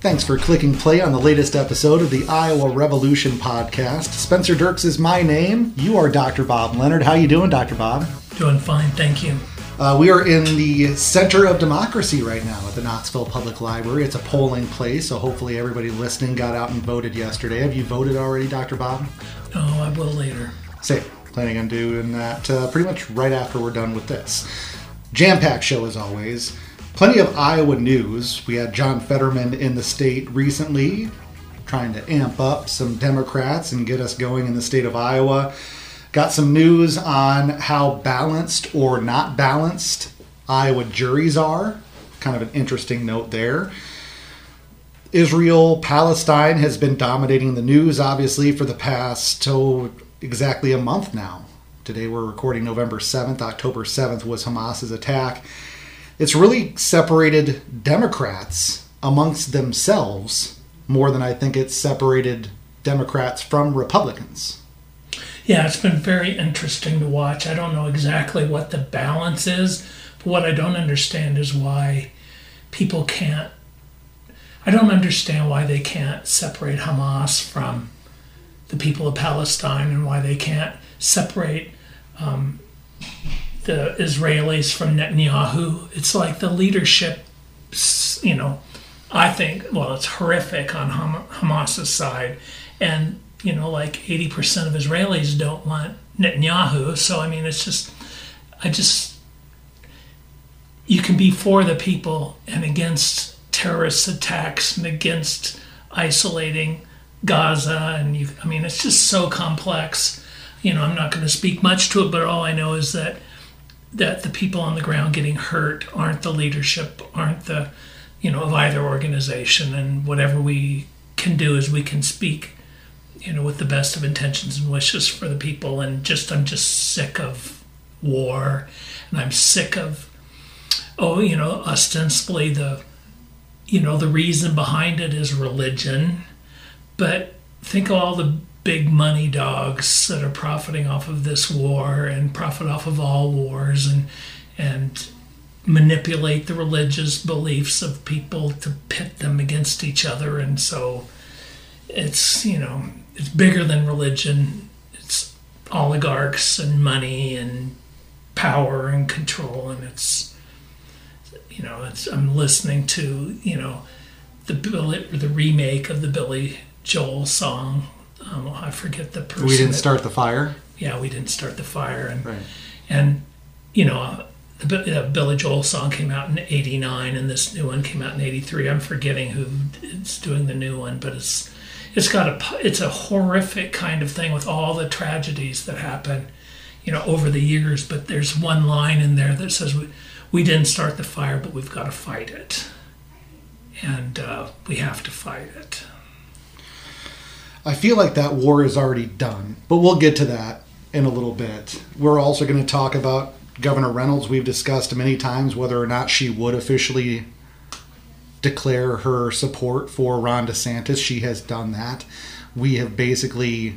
Thanks for clicking play on the latest episode of the Iowa Revolution podcast. Spencer Dirks is my name. You are Dr. Bob Leonard. How are you doing, Dr. Bob? Doing fine, thank you. Uh, we are in the center of democracy right now at the Knoxville Public Library. It's a polling place, so hopefully everybody listening got out and voted yesterday. Have you voted already, Dr. Bob? No, I will later. Same. Planning on doing that uh, pretty much right after we're done with this. Jam packed show as always. Plenty of Iowa news. We had John Fetterman in the state recently, trying to amp up some Democrats and get us going in the state of Iowa. Got some news on how balanced or not balanced Iowa juries are. Kind of an interesting note there. Israel Palestine has been dominating the news, obviously, for the past oh, exactly a month now. Today we're recording November 7th. October 7th was Hamas's attack. It's really separated Democrats amongst themselves more than I think it's separated Democrats from Republicans. Yeah, it's been very interesting to watch. I don't know exactly what the balance is, but what I don't understand is why people can't. I don't understand why they can't separate Hamas from the people of Palestine and why they can't separate um, the Israelis from Netanyahu. It's like the leadership, you know, I think, well, it's horrific on Ham- Hamas's side. And, you know, like 80% of Israelis don't want Netanyahu. So, I mean, it's just, I just, you can be for the people and against terrorist attacks and against isolating Gaza. And you, I mean, it's just so complex. You know, I'm not going to speak much to it, but all I know is that that the people on the ground getting hurt aren't the leadership, aren't the, you know, of either organization. And whatever we can do is we can speak, you know, with the best of intentions and wishes for the people. And just, I'm just sick of war. And I'm sick of, oh, you know, ostensibly the, you know, the reason behind it is religion. But think of all the big money dogs that are profiting off of this war and profit off of all wars and and manipulate the religious beliefs of people to pit them against each other. And so it's you know it's bigger than religion. It's oligarchs and money and power and control. And it's you know it's I'm listening to you know the Billy, the remake of the Billy Joel song um, I forget the person. We didn't that, start the fire. Yeah, we didn't start the fire, and Right. and you know, the Billy Joel song came out in '89, and this new one came out in '83. I'm forgetting who is doing the new one, but it's it's got a it's a horrific kind of thing with all the tragedies that happen, you know, over the years. But there's one line in there that says we we didn't start the fire, but we've got to fight it, and uh, we have to fight it. I feel like that war is already done, but we'll get to that in a little bit. We're also going to talk about Governor Reynolds. We've discussed many times whether or not she would officially declare her support for Ron DeSantis. She has done that. We have basically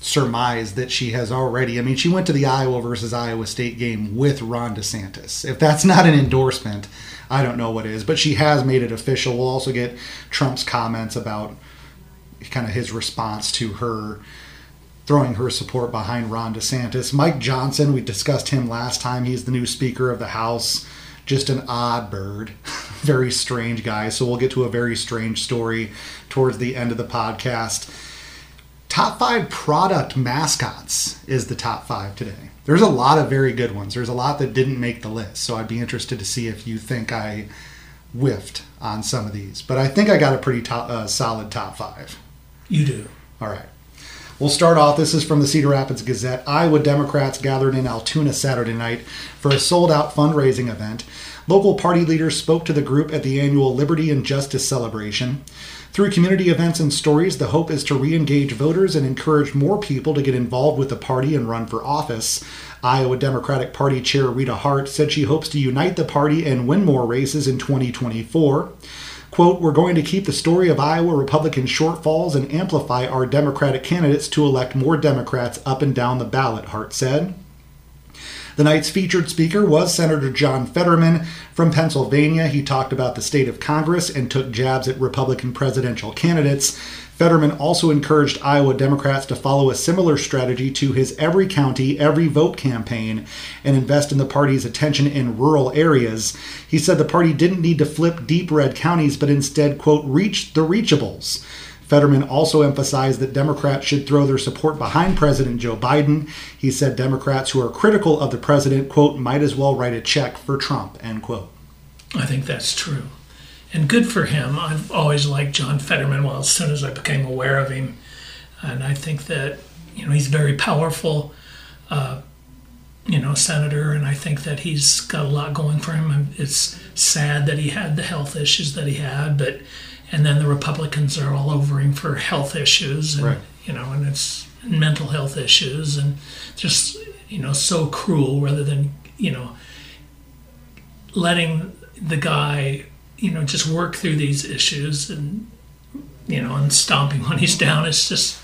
surmised that she has already. I mean, she went to the Iowa versus Iowa State game with Ron DeSantis. If that's not an endorsement, I don't know what is. But she has made it official. We'll also get Trump's comments about kind of his response to her throwing her support behind Ron DeSantis. Mike Johnson, we discussed him last time. He's the new Speaker of the House. Just an odd bird. very strange guy. So we'll get to a very strange story towards the end of the podcast. Top five product mascots is the top five today. There's a lot of very good ones. There's a lot that didn't make the list. So I'd be interested to see if you think I whiffed on some of these. But I think I got a pretty top, uh, solid top five. You do. All right. We'll start off. This is from the Cedar Rapids Gazette. Iowa Democrats gathered in Altoona Saturday night for a sold out fundraising event. Local party leaders spoke to the group at the annual Liberty and Justice celebration. Through community events and stories, the hope is to re engage voters and encourage more people to get involved with the party and run for office. Iowa Democratic Party Chair Rita Hart said she hopes to unite the party and win more races in 2024. Quote, we're going to keep the story of Iowa Republican shortfalls and amplify our Democratic candidates to elect more Democrats up and down the ballot, Hart said. The night's featured speaker was Senator John Fetterman from Pennsylvania. He talked about the state of Congress and took jabs at Republican presidential candidates. Fetterman also encouraged Iowa Democrats to follow a similar strategy to his Every County, Every Vote campaign and invest in the party's attention in rural areas. He said the party didn't need to flip deep red counties, but instead, quote, reach the reachables. Fetterman also emphasized that Democrats should throw their support behind President Joe Biden. He said Democrats who are critical of the president, quote, might as well write a check for Trump, end quote. I think that's true. And good for him. I've always liked John Fetterman, well, as soon as I became aware of him. And I think that, you know, he's a very powerful, uh, you know, senator, and I think that he's got a lot going for him. It's sad that he had the health issues that he had, but and then the Republicans are all over him for health issues, and Right. you know, and it's mental health issues, and just you know, so cruel rather than you know, letting the guy you know just work through these issues and you know, and stomping when he's down. It's just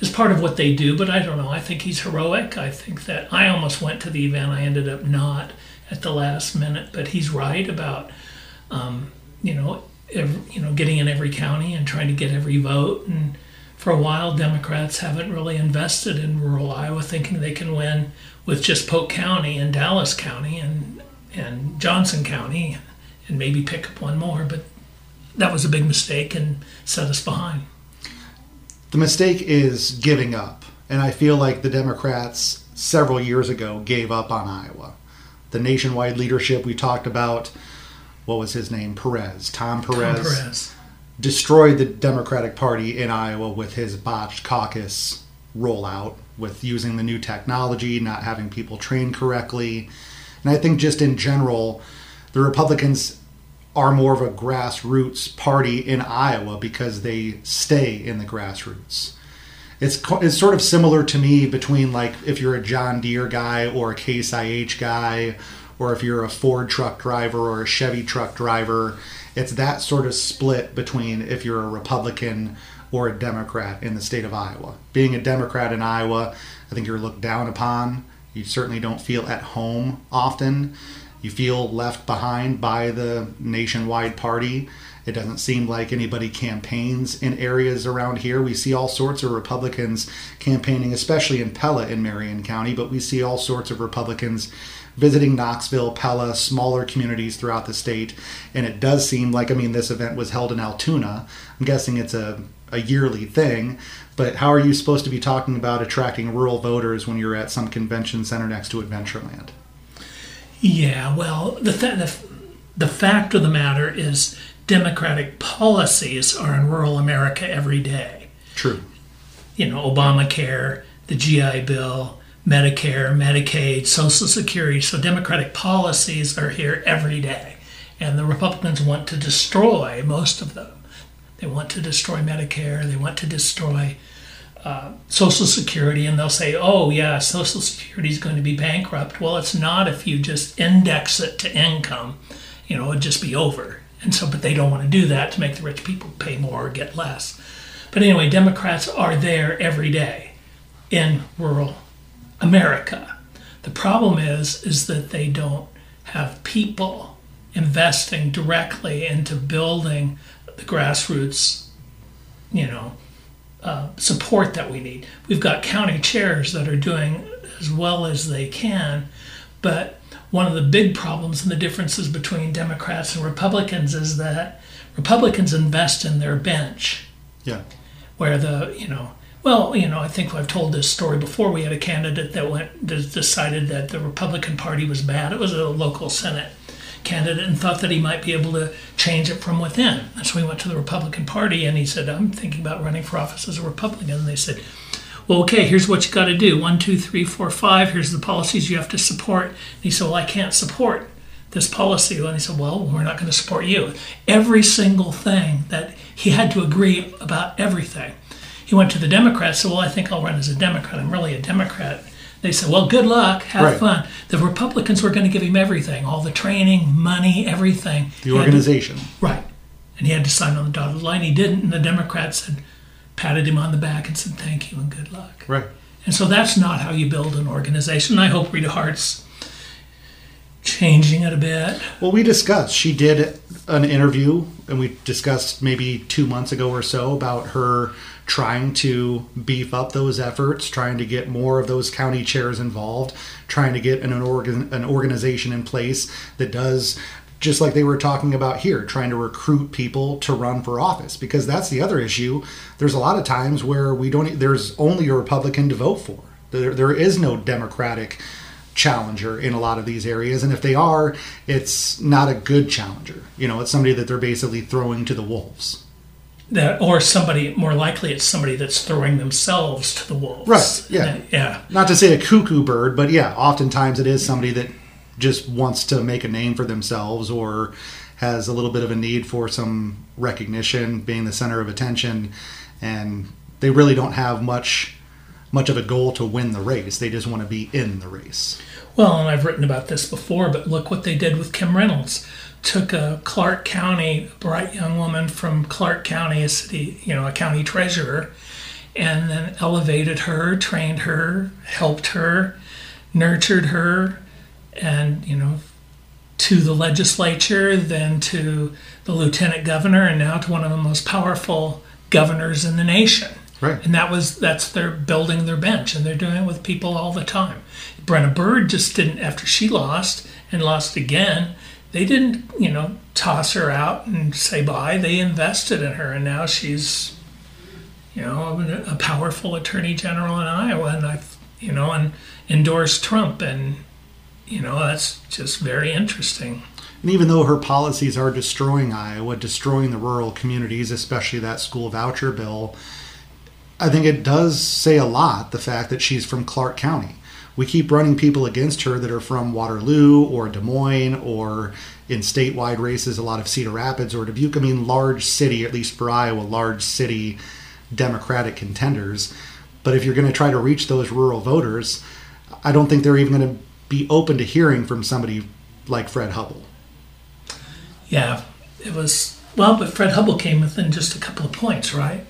is part of what they do, but I don't know. I think he's heroic. I think that I almost went to the event. I ended up not at the last minute, but he's right about um, you know every, you know getting in every county and trying to get every vote. And for a while, Democrats haven't really invested in rural Iowa, thinking they can win with just Polk County and Dallas County and and Johnson County, and maybe pick up one more. But that was a big mistake and set us behind. The mistake is giving up. And I feel like the Democrats several years ago gave up on Iowa. The nationwide leadership we talked about, what was his name? Perez. Tom Perez, Tom Perez. destroyed the Democratic Party in Iowa with his botched caucus rollout, with using the new technology, not having people trained correctly. And I think just in general, the Republicans are more of a grassroots party in Iowa because they stay in the grassroots. It's, it's sort of similar to me between like if you're a John Deere guy or a Case IH guy, or if you're a Ford truck driver or a Chevy truck driver. It's that sort of split between if you're a Republican or a Democrat in the state of Iowa. Being a Democrat in Iowa, I think you're looked down upon. You certainly don't feel at home often. You feel left behind by the nationwide party. It doesn't seem like anybody campaigns in areas around here. We see all sorts of Republicans campaigning, especially in Pella in Marion County, but we see all sorts of Republicans visiting Knoxville, Pella, smaller communities throughout the state. And it does seem like, I mean, this event was held in Altoona. I'm guessing it's a, a yearly thing, but how are you supposed to be talking about attracting rural voters when you're at some convention center next to Adventureland? Yeah, well, the, th- the, the fact of the matter is Democratic policies are in rural America every day. True. You know, Obamacare, the GI Bill, Medicare, Medicaid, Social Security. So Democratic policies are here every day. And the Republicans want to destroy most of them. They want to destroy Medicare, they want to destroy uh, Social Security, and they'll say, oh, yeah, Social Security is going to be bankrupt. Well, it's not if you just index it to income, you know, it'd just be over. And so, but they don't want to do that to make the rich people pay more or get less. But anyway, Democrats are there every day in rural America. The problem is, is that they don't have people investing directly into building the grassroots, you know, uh, support that we need. We've got county chairs that are doing as well as they can, but one of the big problems and the differences between Democrats and Republicans is that Republicans invest in their bench, Yeah. where the you know. Well, you know, I think I've told this story before. We had a candidate that went that decided that the Republican Party was bad. It was a local Senate candidate and thought that he might be able to change it from within. And so he went to the Republican Party and he said, I'm thinking about running for office as a Republican. And they said, Well, okay, here's what you got to do one, two, three, four, five. Here's the policies you have to support. And he said, Well, I can't support this policy. And he said, Well, we're not going to support you. Every single thing that he had to agree about everything. He went to the Democrats, said, Well, I think I'll run as a Democrat. I'm really a Democrat. They said, Well, good luck, have Right. fun. The Republicans were going to give him everything all the training, money, everything. The He had to- organization. right. And he had to sign on the dotted line. He didn't. And the Democrats had patted him on the back and said, Thank you and good luck. Right. And so that's not how you build an organization. I hope Rita Hart's changing it a bit. Well, we discussed. She did an interview, and we discussed maybe two months ago or so about her trying to beef up those efforts, trying to get more of those county chairs involved, trying to get an, organ, an organization in place that does just like they were talking about here, trying to recruit people to run for office. Because that's the other issue. There's a lot of times where we don't. There's only a Republican to vote for. There, there is no Democratic challenger in a lot of these areas, and if they are, it's not a good challenger. You know, it's somebody that they're basically throwing to the wolves. That, or somebody more likely it's somebody that's throwing themselves to the wolves. Right. Yeah. yeah. Not to say a cuckoo bird, but yeah, oftentimes it is somebody that just wants to make a name for themselves or has a little bit of a need for some recognition, being the center of attention, and they really don't have much much of a goal to win the race. They just want to be in the race. Well, and I've written about this before, but look what they did with Kim Reynolds. Took a Clark County, bright young woman from Clark County, a city, you know, a county treasurer, and then elevated her, trained her, helped her, nurtured her, and you know to the legislature, then to the lieutenant governor, and now to one of the most powerful governors in the nation. Right. And that was that's they're building their bench, and they're doing it with people all the time. Brenna Bird just didn't after she lost and lost again. They didn't, you know, toss her out and say bye. They invested in her, and now she's, you know, a powerful attorney general in Iowa, and I, you know, and endorsed Trump, and you know, that's just very interesting. And even though her policies are destroying Iowa, destroying the rural communities, especially that school voucher bill, I think it does say a lot the fact that she's from Clark County. We keep running people against her that are from Waterloo or Des Moines or in statewide races, a lot of Cedar Rapids or Dubuque. I mean, large city, at least for Iowa, large city Democratic contenders. But if you're going to try to reach those rural voters, I don't think they're even going to be open to hearing from somebody like Fred Hubbell. Yeah, it was well, but Fred Hubbell came within just a couple of points, right?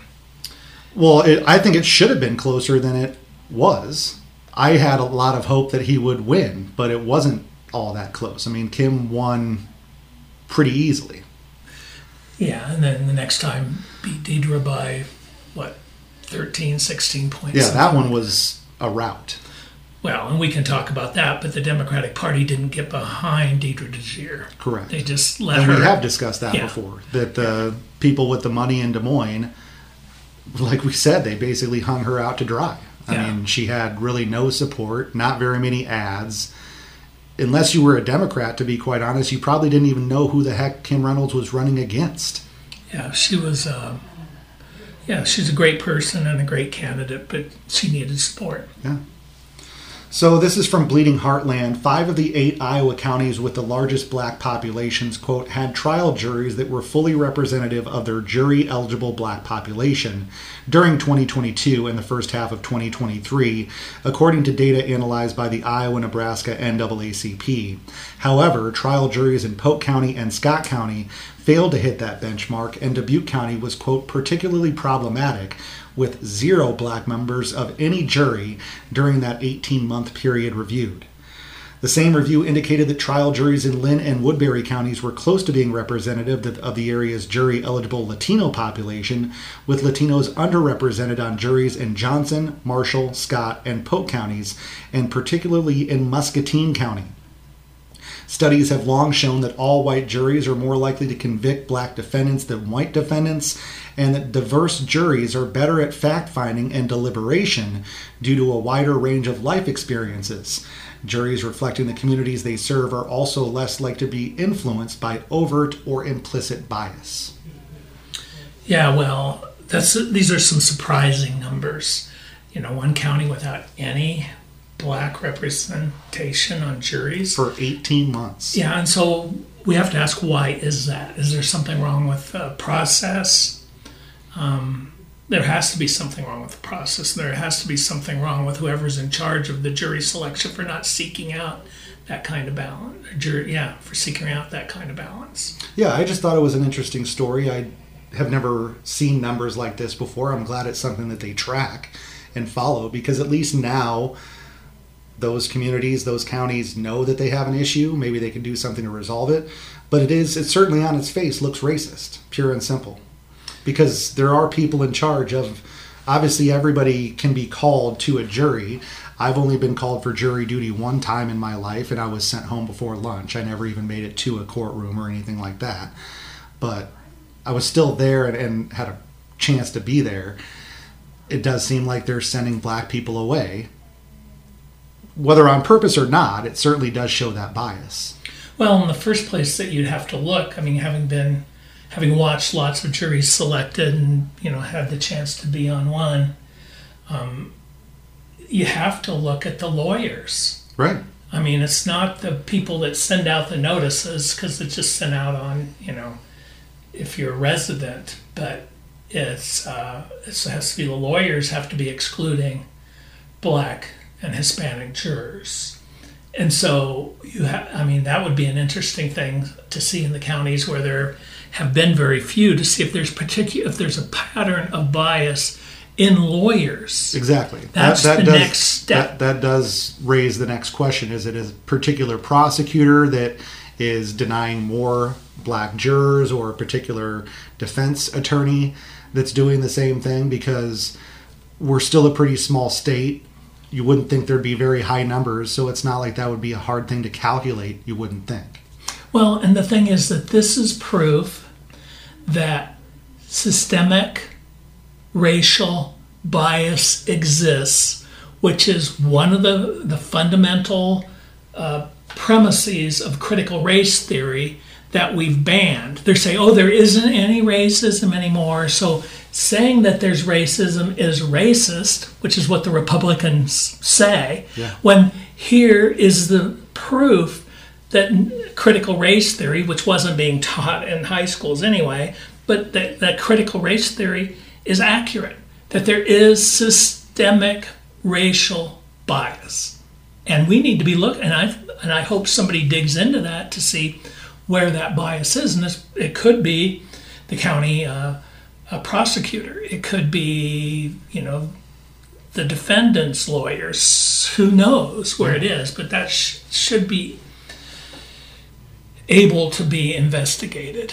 Well, it, I think it should have been closer than it was. I had a lot of hope that he would win, but it wasn't all that close. I mean, Kim won pretty easily. Yeah, and then the next time beat Deidre by what 13, 16 points. Yeah, that one was a rout. Well, and we can talk about that, but the Democratic Party didn't get behind Deidre DeJear. Correct. They just let and her. we have discussed that Yeah. before. That the people with the money in Des Moines, like we said, they basically hung her out to dry. I Yeah. mean, she had really no support, not very many ads. Unless you were a Democrat, to be quite honest, you probably didn't even know who the heck Kim Reynolds was running against. Yeah, she was. Uh, yeah, she's a great person and a great candidate, but she needed support. So this is from Bleeding Heartland. Five of the eight Iowa counties with the largest black populations, quote, had trial juries that were fully representative of their jury eligible black population during 2022 and the first half of 2023, according to data analyzed by the Iowa Nebraska NAACP. However, trial juries in Polk County and Scott County failed to hit that benchmark, and Dubuque County was, quote, particularly problematic with zero black members of any jury during that 18 month period reviewed. The same review indicated that trial juries in Linn and Woodbury counties were close to being representative of the area's jury eligible Latino population, with Latinos underrepresented on juries in Johnson, Marshall, Scott, and Polk counties, and particularly in Muscatine County. Studies have long shown that all white juries are more likely to convict black defendants than white defendants, and that diverse juries are better at fact finding and deliberation due to a wider range of life experiences. Juries reflecting the communities they serve are also less likely to be influenced by overt or implicit bias. Yeah, well, that's these are some surprising numbers. You know, one county without any black representation on juries. For 18 months. Yeah, and so we have to ask why is that? Is there something wrong with the process? Um, there has to be something wrong with the process. There has to be something wrong with whoever's in charge of the jury selection for not seeking out that kind of balance. Jury, yeah, for seeking out that kind of balance. Yeah, I just thought it was an interesting story. I have never seen numbers like this before. I'm glad it's something that they track and follow because at least now those communities, those counties know that they have an issue. Maybe they can do something to resolve it. But it is, it certainly on its face looks racist, pure and simple. Because there are people in charge of, obviously, everybody can be called to a jury. I've only been called for jury duty one time in my life, and I was sent home before lunch. I never even made it to a courtroom or anything like that. But I was still there and, and had a chance to be there. It does seem like they're sending black people away. Whether on purpose or not, it certainly does show that bias. Well, in the first place that you'd have to look, I mean, having been, having watched lots of juries selected and, you know, had the chance to be on one, um, you have to look at the lawyers. Right. I mean, it's not the people that send out the notices because it's just sent out on, you know, if you're a resident, but it's, uh, it has to be the lawyers have to be excluding black and Hispanic jurors. And so you have, I mean, that would be an interesting thing to see in the counties where there have been very few to see if there's particular if there's a pattern of bias in lawyers. Exactly. That's the does, next step. That, that does raise the next question: Is it a particular prosecutor that is denying more black jurors, or a particular defense attorney that's doing the same thing? Because we're still a pretty small state you wouldn't think there'd be very high numbers, so it's not like that would be a hard thing to calculate, you wouldn't think. Well, and the thing is that this is proof that systemic racial bias exists, which is one of the, the fundamental uh, premises of critical race theory that we've banned. They're saying, oh, there isn't any racism anymore, so saying that there's racism is racist, which is what the Republicans say, yeah. when here is the proof that critical race theory, which wasn't being taught in high schools anyway, but that, that critical race theory is accurate, that there is systemic racial bias. And we need to be looking, and I, and I hope somebody digs into that to see where that bias is. And this, it could be the county uh, a prosecutor. It could be, you know, the defendant's lawyers. Who knows where it is? But that sh- should be able to be investigated.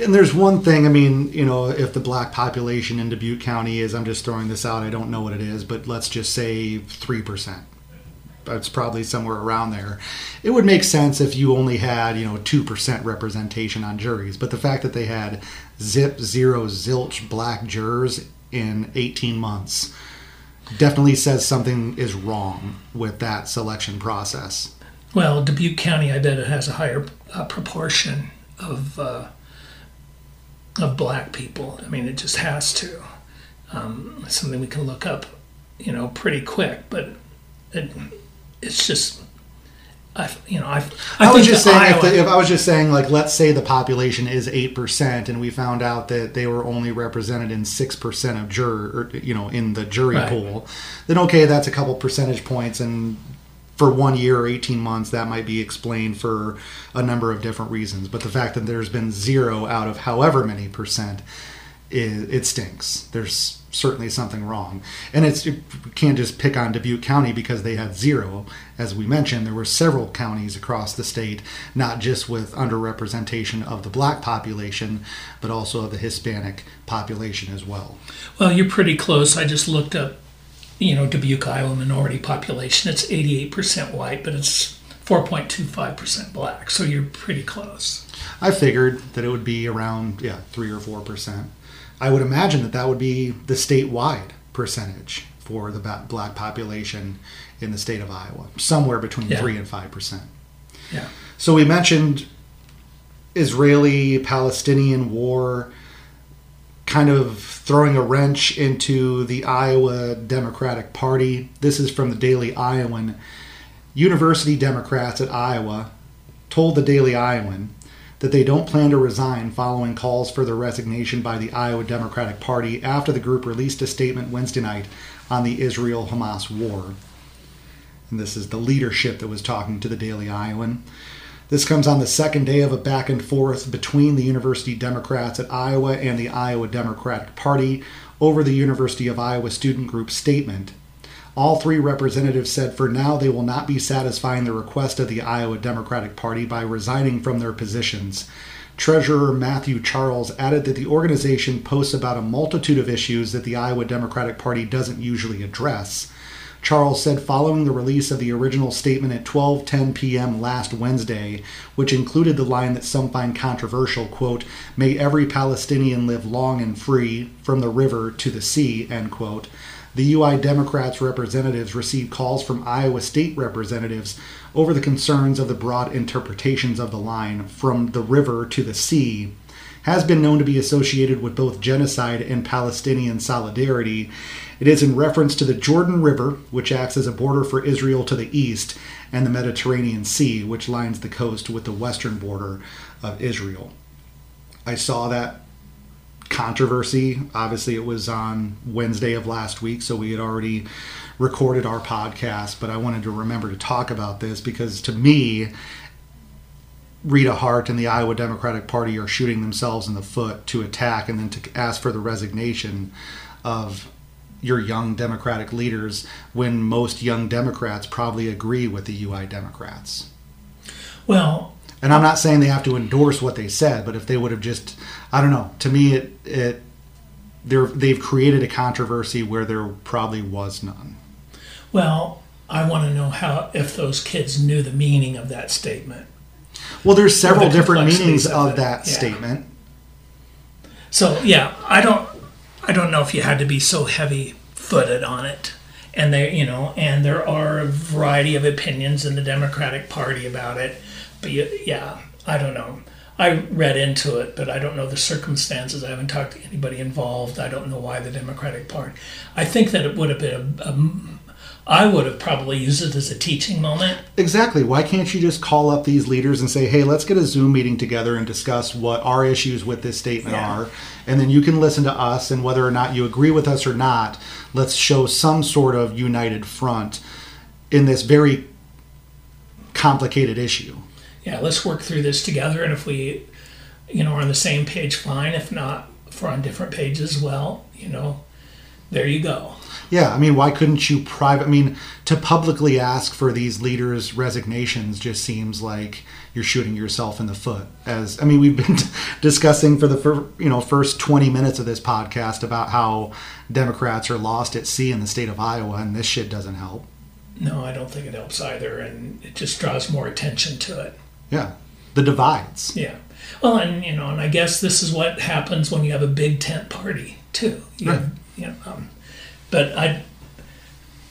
And there's one thing, I mean, you know, if the black population in Dubuque County is, I'm just throwing this out, I don't know what it is, but let's just say 3%. It's probably somewhere around there. It would make sense if you only had, you know, 2% representation on juries. But the fact that they had zip, zero, zilch black jurors in 18 months definitely says something is wrong with that selection process. Well, Dubuque County, I bet it has a higher uh, proportion of uh, of black people. I mean, it just has to. Um, something we can look up, you know, pretty quick. But it, it's just I, you know, I, I, I was just saying Iowa, if, the, if, I was just saying like let's say the population is eight percent and we found out that they were only represented in six percent of juror, or, you know, in the jury right. pool, then okay, that's a couple percentage points, and for one year or eighteen months, that might be explained for a number of different reasons. But the fact that there's been zero out of however many percent, it, it stinks. There's certainly something wrong. And it's you can't just pick on Dubuque County because they had zero. As we mentioned, there were several counties across the state, not just with underrepresentation of the black population, but also of the Hispanic population as well. Well, you're pretty close. I just looked up, you know, Dubuque, Iowa minority population. It's 88% white, but it's 4.25% black. So you're pretty close. I figured that it would be around, yeah, 3 or 4%. I would imagine that that would be the statewide percentage for the black population in the state of Iowa, somewhere between yeah. three and five percent. Yeah. So we mentioned Israeli-Palestinian war, kind of throwing a wrench into the Iowa Democratic Party. This is from the Daily Iowan. University Democrats at Iowa told the Daily Iowan that they don't plan to resign following calls for their resignation by the Iowa Democratic Party after the group released a statement Wednesday night on the Israel Hamas war. And this is the leadership that was talking to the Daily Iowan. This comes on the second day of a back and forth between the University Democrats at Iowa and the Iowa Democratic Party over the University of Iowa student group statement All three representatives said for now they will not be satisfying the request of the Iowa Democratic Party by resigning from their positions. Treasurer Matthew Charles added that the organization posts about a multitude of issues that the Iowa Democratic Party doesn't usually address. Charles said following the release of the original statement at 12:10 p.m. last Wednesday, which included the line that some find controversial, quote, "May every Palestinian live long and free from the river to the sea," end quote. The UI Democrats representatives received calls from Iowa state representatives over the concerns of the broad interpretations of the line from the river to the sea has been known to be associated with both genocide and Palestinian solidarity. It is in reference to the Jordan River, which acts as a border for Israel to the east, and the Mediterranean Sea, which lines the coast with the western border of Israel. I saw that controversy. Obviously, it was on Wednesday of last week, so we had already recorded our podcast, but I wanted to remember to talk about this because to me, Rita Hart and the Iowa Democratic Party are shooting themselves in the foot to attack and then to ask for the resignation of your young Democratic leaders when most young Democrats probably agree with the UI Democrats. Well, and I'm not saying they have to endorse what they said, but if they would have just, I don't know. To me, it it they're they've created a controversy where there probably was none. Well, I want to know how if those kids knew the meaning of that statement. Well, there's several the different meanings of of that yeah. statement. So yeah, I don't, I don't know if you had to be so heavy-footed on it. And there, you know, and there are a variety of opinions in the Democratic Party about it. But yeah, I don't know. I read into it, but I don't know the circumstances. I haven't talked to anybody involved. I don't know why the Democratic Party. I think that it would have been a, a I would have probably used it as a teaching moment. Exactly. Why can't you just call up these leaders and say, "Hey, let's get a Zoom meeting together and discuss what our issues with this statement Yeah. are," and then you can listen to us, and whether or not you agree with us or not, let's show some sort of united front in this very complicated issue. Yeah, let's work through this together. And if we, you know, are on the same page, fine. If not, if we're on different pages, well, you know, there you go. Yeah, I mean, why couldn't you private? I mean, to publicly ask for these leaders' resignations just seems like you're shooting yourself in the foot. As I mean, we've been discussing for the fir- you know first 20 minutes of this podcast about how Democrats are lost at sea in the state of Iowa, and this shit doesn't help. No, I don't think it helps either. And it just draws more attention to it. Yeah, the divides. Yeah. Well, and, you know, and I guess this is what happens when you have a big tent party, too. You Right. have, you know, um, but I,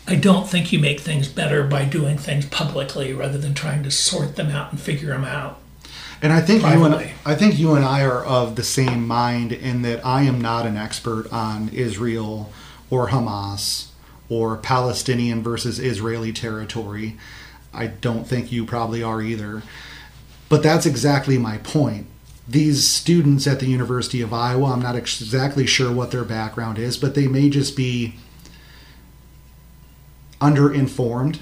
I don't think you make things better by doing things publicly rather than trying to sort them out and figure them out. And I think you and I think you and I are of the same mind in that I am not an expert on Israel or Hamas or Palestinian versus Israeli territory. I don't think you probably are either. But that's exactly my point. These students at the University of Iowa, I'm not exactly sure what their background is, but they may just be underinformed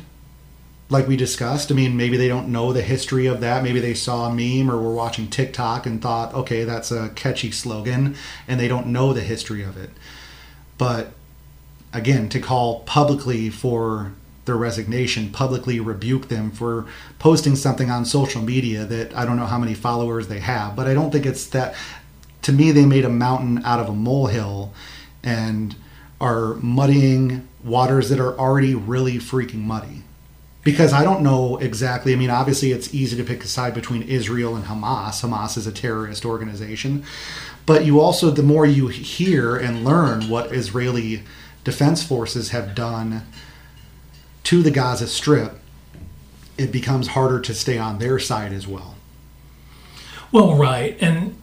like we discussed. I mean, maybe they don't know the history of that. Maybe they saw a meme or were watching TikTok and thought, okay, that's a catchy slogan, and they don't know the history of it. But again, to call publicly for their resignation, publicly rebuke them for posting something on social media that I don't know how many followers they have, but I don't think it's that. To me, they made a mountain out of a molehill and are muddying waters that are already really freaking muddy because I don't know exactly. I mean, obviously, it's easy to pick a side between Israel and Hamas. Hamas is a terrorist organization. But you also, the more you hear and learn what Israeli defense forces have done to the Gaza Strip, it becomes harder to stay on their side as well. Well, right. And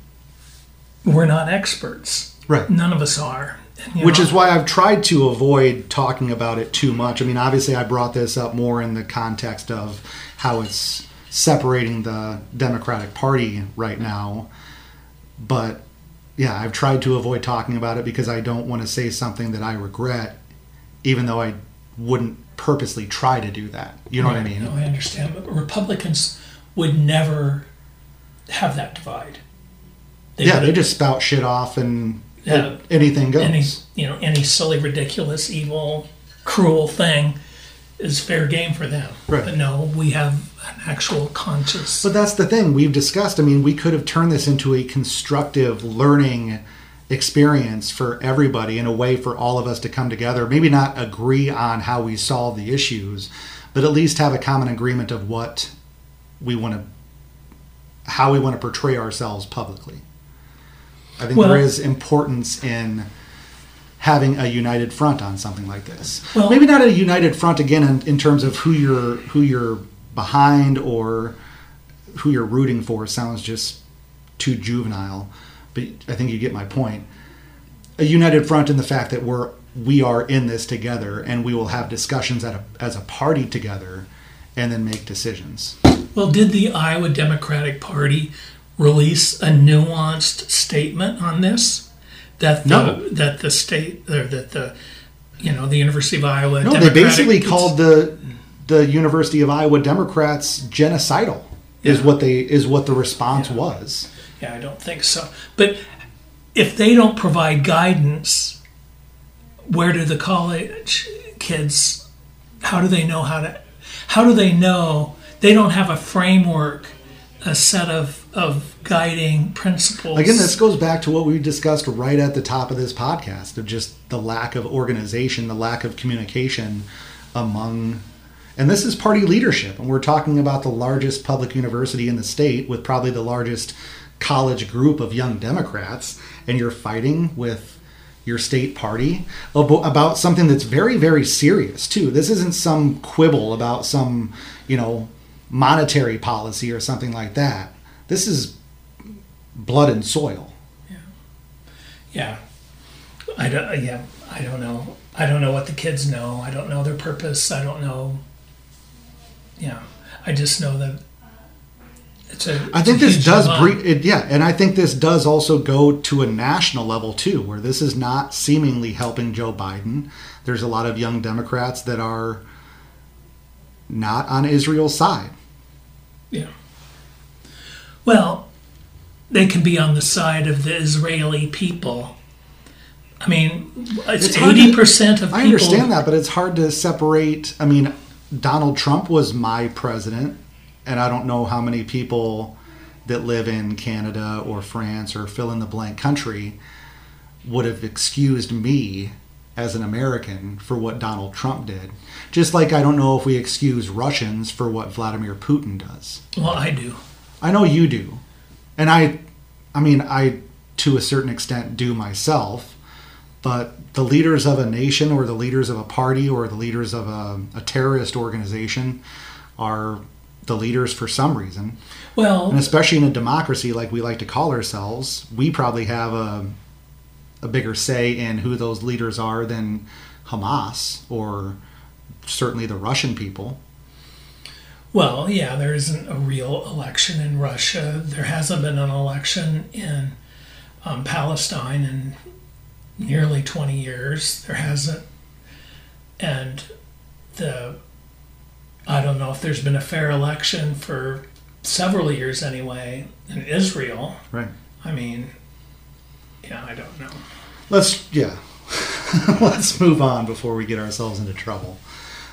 we're not experts. Right. None of us are. And, Which know, is why I've tried to avoid talking about it too much. I mean, obviously, I brought this up more in the context of how it's separating the Democratic Party right now. But yeah, I've tried to avoid talking about it because I don't want to say something that I regret, even though I wouldn't purposely try to do that. You know what I mean? No, I understand. But Republicans would never have that divide. yeah, they just spout shit off and Yeah. anything goes. any you know any silly, ridiculous, evil cruel thing is fair game for them. Right. But no, we have an actual conscious. But that's the thing we've discussed. I mean, we could have turned this into a constructive learning experience for everybody and a way for all of us to come together. Maybe not agree on how we solve the issues, but at least have a common agreement of what we want to, how we want to portray ourselves publicly. I think Well- there is importance in having a united front on something like this. Well- Maybe not a united front again in, in terms of who you're who you're behind or who you're rooting for sounds just too juvenile, but I think you get my point. A united front in the fact that we're we are in this together and we will have discussions at a, as a party together and then make decisions. Well, did the Iowa Democratic Party release a nuanced statement on this? That the, No. that the state or that the you know the University of Iowa. No, they Democratic- basically called the the University of Iowa Democrats genocidal. Is what they is what the response was. Yeah, I don't think so. But if they don't provide guidance, where do the college kids? How do they know how to? How do they know they don't have a framework, a set of of guiding principles? Again, this goes back to what we discussed right at the top of this podcast of just the lack of organization, the lack of communication among and this is party leadership. And we're talking about the largest public university in the state with probably the largest college group of young Democrats, and you're fighting with your state party about something that's very, very serious, too. This isn't some quibble about some, you know, monetary policy or something like that. This is blood and soil. Yeah, Yeah. I don't. Yeah, I don't know. I don't know what the kids know. I don't know their purpose. I don't know. Yeah, I just know that a. I think this does bre- it, yeah, and I think this does also go to a national level too, where this is not seemingly helping Joe Biden. There's a lot of young Democrats that are not on Israel's side. Yeah. Well, they can be on the side of the Israeli people. I mean, it's It's hard to- eighty percent of people. I understand that, but it's hard to separate. I mean, Donald Trump was my president, and I don't know how many people that live in Canada or France or fill in the blank country would have excused me as an American for what Donald Trump did. Just like I don't know if we excuse Russians for what Vladimir Putin does. Well, I do. I know you do. And I I mean I to a certain extent do myself, but the leaders of a nation or the leaders of a party or the leaders of a, a terrorist organization are the leaders for some reason. Well, And especially in a democracy like we like to call ourselves, we probably have a a bigger say in who those leaders are than Hamas or certainly the Russian people. Well, yeah, there isn't a real election in Russia. There hasn't been an election in um, Palestine in nearly 20 years. There hasn't. And the, I don't know if there's been a fair election for several years anyway in Israel. Right. I mean, yeah, I don't know. Let's yeah. let's move on before we get ourselves into trouble.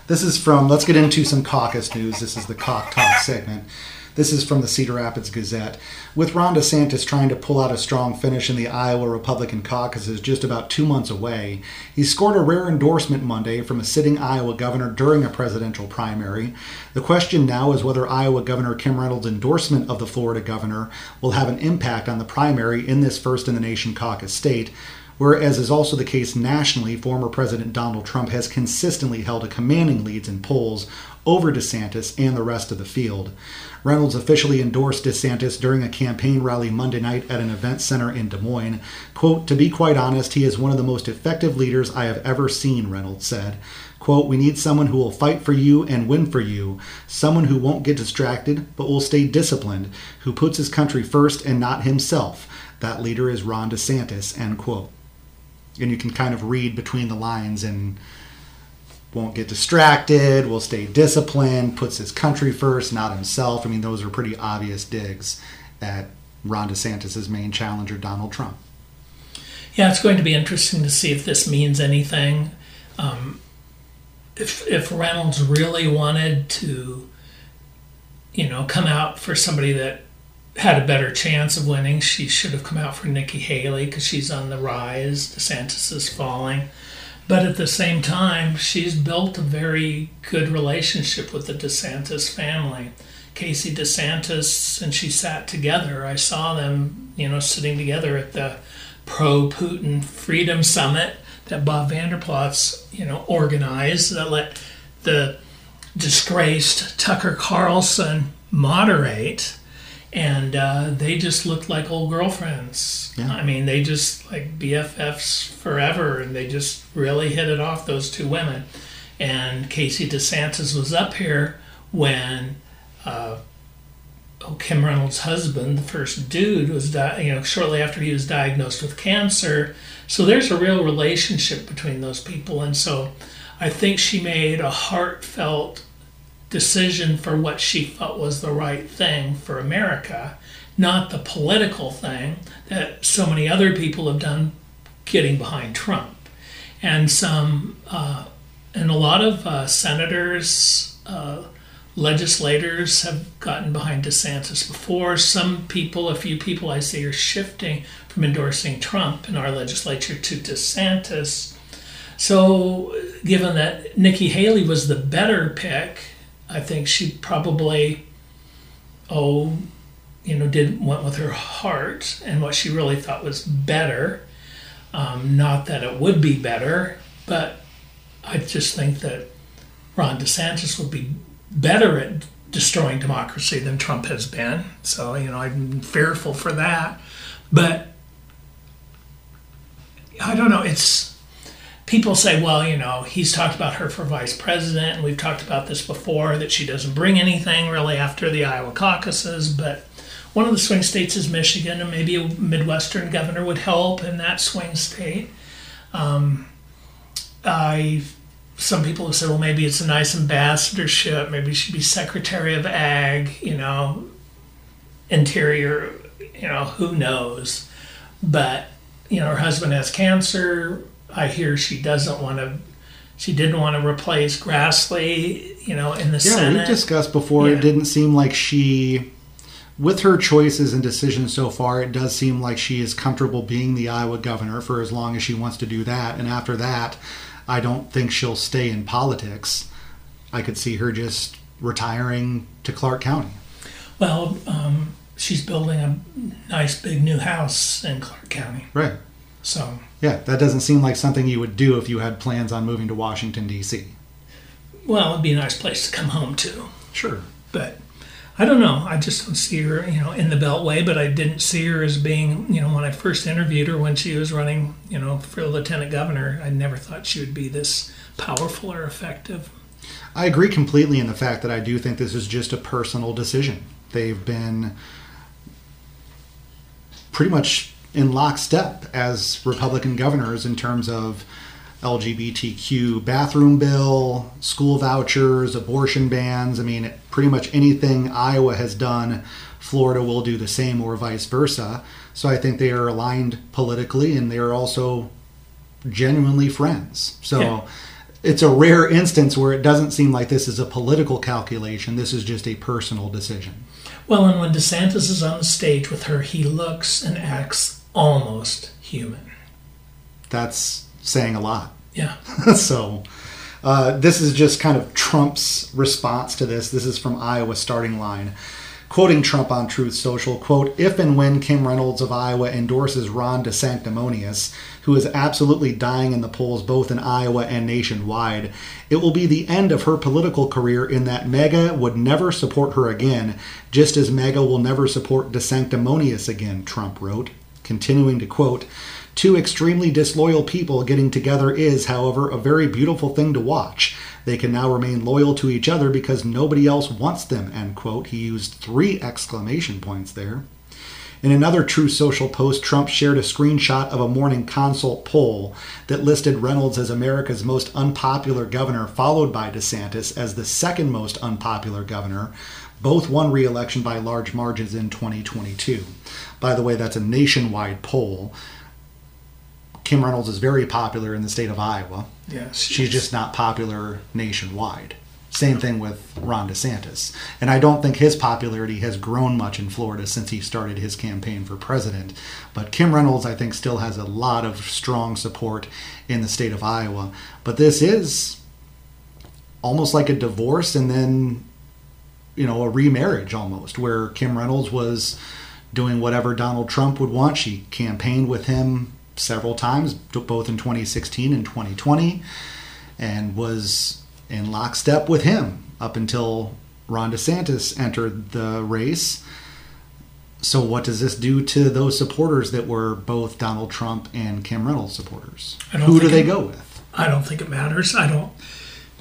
This is from let's get into some caucus news. This is the Cock Talk segment. This is from the Cedar Rapids Gazette. With Ron DeSantis trying to pull out a strong finish in the Iowa Republican caucuses just about two months away, he scored a rare endorsement Monday from a sitting Iowa governor during a presidential primary. The question now is whether Iowa Governor Kim Reynolds' endorsement of the Florida governor will have an impact on the primary in this first in the nation caucus state, where, as is also the case nationally, former President Donald Trump has consistently held a commanding leads in polls over DeSantis and the rest of the field. Reynolds officially endorsed DeSantis during a campaign rally Monday night at an event center in Des Moines. Quote, To be quite honest, he is one of the most effective leaders I have ever seen, Reynolds said. Quote, We need someone who will fight for you and win for you, someone who won't get distracted but will stay disciplined, who puts his country first and not himself. That leader is Ron DeSantis, end quote. And you can kind of read between the lines and won't get distracted, will stay disciplined, puts his country first, not himself. I mean, those are pretty obvious digs at Ron DeSantis' main challenger, Donald Trump. Yeah, it's going to be interesting to see if this means anything. Um, if if Reynolds really wanted to, you know, come out for somebody that had a better chance of winning, she should have come out for Nikki Haley because she's on the rise. DeSantis is falling. But at the same time, she's built a very good relationship with the DeSantis family. Casey DeSantis and she sat together. I saw them, you know, sitting together at the pro Putin Freedom Summit that Bob Vander Plaats, you know, organized that let the disgraced Tucker Carlson moderate and uh, they just looked like old girlfriends. Yeah. I mean, they just like BFFs forever, and they just really hit it off. Those two women, and Casey DeSantis was up here when. Uh, oh, Kim Reynolds' husband, the first dude, was di- you know shortly after he was diagnosed with cancer. So there's a real relationship between those people, and so I think she made a heartfelt decision for what she felt was the right thing for America, not the political thing that so many other people have done getting behind Trump. And some, uh, and a lot of uh, senators, uh, legislators have gotten behind DeSantis before. Some people, a few people I see, are shifting from endorsing Trump in our legislature to DeSantis. So, given that Nikki Haley was the better pick, I think she probably, oh, you know, did went with her heart and what she really thought was better. Um, not that it would be better, but I just think that Ron DeSantis would be better at destroying democracy than Trump has been. So, you know, I'm fearful for that. But I don't know. It's people say, well, you know, he's talked about her for vice president, and we've talked about this before that she doesn't bring anything really after the Iowa caucuses, but one of the swing states is Michigan, and maybe a Midwestern governor would help in that swing state. Um, I some people have said, well, maybe it's a nice ambassadorship. Maybe she should be Secretary of Ag, you know, Interior, you know, who knows. But, you know, her husband has cancer. I hear she doesn't want to, she didn't want to replace Grassley, you know, in the Yeah, Senate. we discussed before. Yeah. It didn't seem like she, with her choices and decisions so far, it does seem like she is comfortable being the Iowa governor for as long as she wants to do that. And after that, I don't think she'll stay in politics. I could see her just retiring to Clark County. well, um, she's building a nice big new house in Clark County. Right. So, Yeah, that doesn't seem like something you would do if you had plans on moving to Washington, D.C. well, it'd be a nice place to come home to. Sure. but I don't know. I just don't see her, you know, in the Beltway. But I didn't see her as being, you know, when I first interviewed her when she was running, you know, for lieutenant governor. I never thought she would be this powerful or effective. I agree completely in the fact that I do think this is just a personal decision. They've been pretty much in lockstep as Republican governors in terms of LGBTQ bathroom bill, school vouchers, abortion bans. I mean, pretty much anything Iowa has done, Florida will do the same or vice versa. So I think they are aligned politically and they are also genuinely friends. So Yeah. it's a rare instance where it doesn't seem like this is a political calculation. This is just a personal decision. Well, and when DeSantis is on the stage with her, he looks and acts almost human. That's saying a lot. Yeah. so uh, this is just kind of Trump's response to this. This is from Iowa starting line. Quoting Trump on Truth Social, quote, if and when Kim Reynolds of Iowa endorses Ron DeSanctimonious, who is absolutely dying in the polls both in Iowa and nationwide, it will be the end of her political career in that MAGA would never support her again, just as MAGA will never support DeSanctimonious again, Trump wrote. Continuing to quote, Two extremely disloyal people getting together is, however, a very beautiful thing to watch. They can now remain loyal to each other because nobody else wants them, end quote. He used three exclamation points there. In another Truth Social post, Trump shared a screenshot of a morning consult poll that listed Reynolds as America's most unpopular governor, followed by DeSantis as the second most unpopular governor. Both won re election by large margins in 2022. By the way, that's a nationwide poll. Kim Reynolds is very popular in the state of Iowa. Yes, She's just not popular nationwide. Same thing with Ron DeSantis. And I don't think his popularity has grown much in Florida since he started his campaign for president. But Kim Reynolds, I think, still has a lot of strong support in the state of Iowa. But this is almost like a divorce and then, you know, a remarriage almost, where Kim Reynolds was doing whatever Donald Trump would want. She campaigned with him several times, both in 2016 and 2020, and was in lockstep with him up until Ron DeSantis entered the race. So, what does this do to those supporters that were both Donald Trump and Kim Reynolds supporters? Who do they it- go with? I don't think it matters. I don't.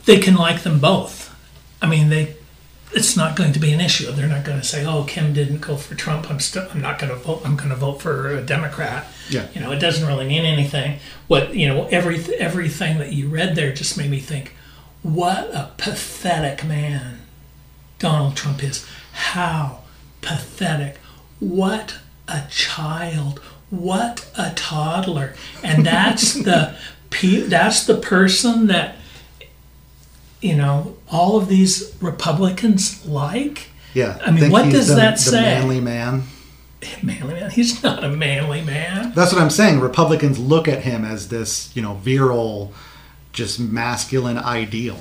They can like them both. I mean, they. It's not going to be an issue. They're not going to say, "Oh, Kim didn't go for Trump. I'm still. I'm not going to vote. I'm going to vote for a Democrat." Yeah. You know, it doesn't really mean anything. What you know, every everything that you read there just made me think, what a pathetic man Donald Trump is. How pathetic. What a child. What a toddler. And that's the that's the person that you know all of these Republicans like. Yeah. I mean, what does the, that the say? manly man. Manly man. He's not a manly man. That's what I'm saying. Republicans look at him as this, you know, virile, just masculine ideal.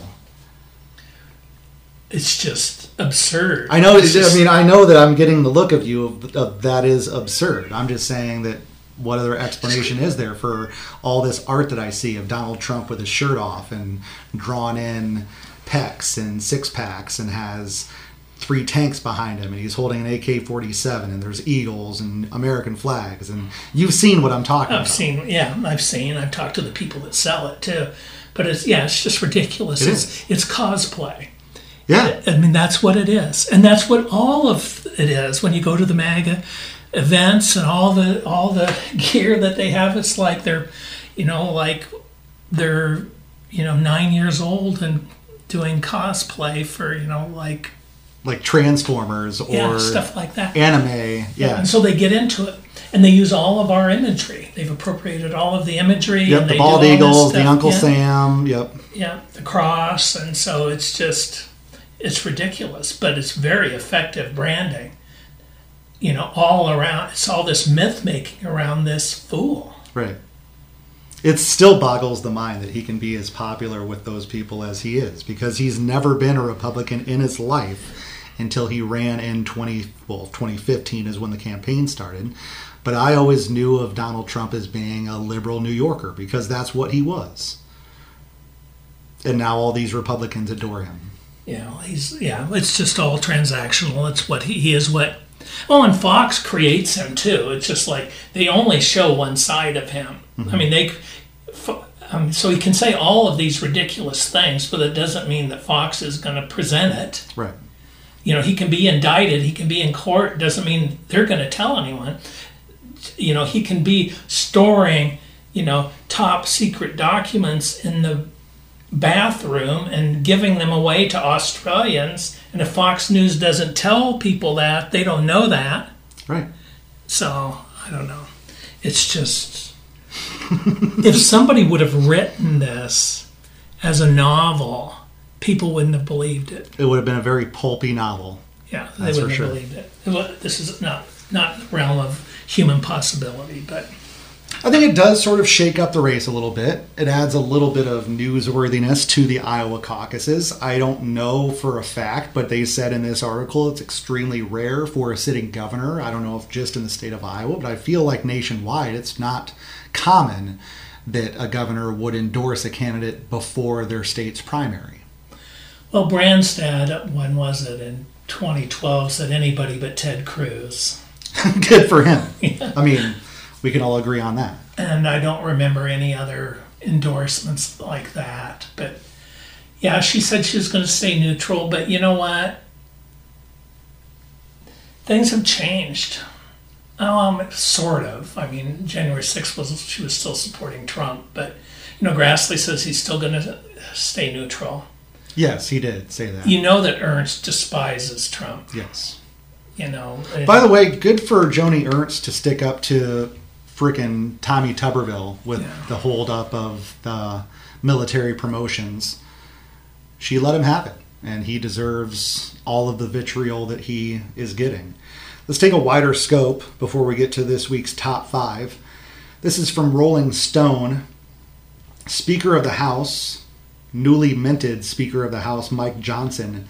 It's just absurd. I know. It's just- I mean, I know that I'm getting the look of you of, of that is absurd. I'm just saying that what other explanation is there for all this art that I see of Donald Trump with his shirt off and drawn in pecs and six packs and has three tanks behind him and he's holding an AK-47 and there's eagles and American flags and you've seen what I'm talking I've about. seen, yeah, I've seen. I've talked to the people that sell it too, but it's yeah, it's just ridiculous. It it's it's cosplay. Yeah. I mean, that's what it is, and that's what all of it is. When you go to the MAGA events and all the all the gear that they have, it's like they're, you know, like they're you know nine years old and doing cosplay for you know like Like Transformers or yeah stuff like that. anime. Yeah. And so they get into it, and they use all of our imagery. They've appropriated all of the imagery. Yep, and the bald do all this eagles, the. Uncle yeah, Sam. Yep. Yeah, the cross, and so it's just it's ridiculous, but it's very effective branding. You know, all around. It's all this myth making around this fool. Right. It still boggles the mind that he can be as popular with those people as he is because he's never been a Republican in his life until he ran in 20 well 2015 is when the campaign started. But I always knew of Donald Trump as being a liberal New Yorker because that's what he was. And now all these Republicans adore him. You know, he's yeah. It's just all transactional. It's what he, he is. What oh, and Fox creates him too. It's just like they only show one side of him. I mm-hmm. mean, they. Um, so he can say all of these ridiculous things, but it doesn't mean that Fox is going to present it. Right. You know, he can be indicted, he can be in court, doesn't mean they're going to tell anyone. You know, he can be storing, you know, top secret documents in the bathroom and giving them away to Australians. And if Fox News doesn't tell people that, they don't know that. Right. So, I don't know. It's just. if somebody would have written this as a novel, people wouldn't have believed it. It would have been a very pulpy novel. Yeah, they That's wouldn't sure. have believed it. This is not not the realm of human possibility, but I think it does sort of shake up the race a little bit. It adds a little bit of newsworthiness to the Iowa caucuses. I don't know for a fact, but they said in this article it's extremely rare for a sitting governor. I don't know if just in the state of Iowa, but I feel like nationwide it's not common that a governor would endorse a candidate before their state's primary. well, Branstad, when was it in 2012, said anybody but Ted Cruz, Good for him. I mean, we can all agree on that. and I don't remember any other endorsements like that. But yeah, she said she was going to stay neutral, but you know what? Things have changed. Um, sort of. I mean, January 6th was she was still supporting Trump, but you know, Grassley says he's still going to stay neutral. Yes, he did say that. You know that Ernst despises Trump. Yes. You know. By the way, good for Joni Ernst to stick up to frickin' Tommy Tuberville with Yeah. the holdup of the military promotions. She let him have it, and he deserves all of the vitriol that he is getting. Let's take a wider scope before we get to this week's top five. This is from Rolling Stone. Speaker of the House, newly minted Speaker of the House, Mike Johnson,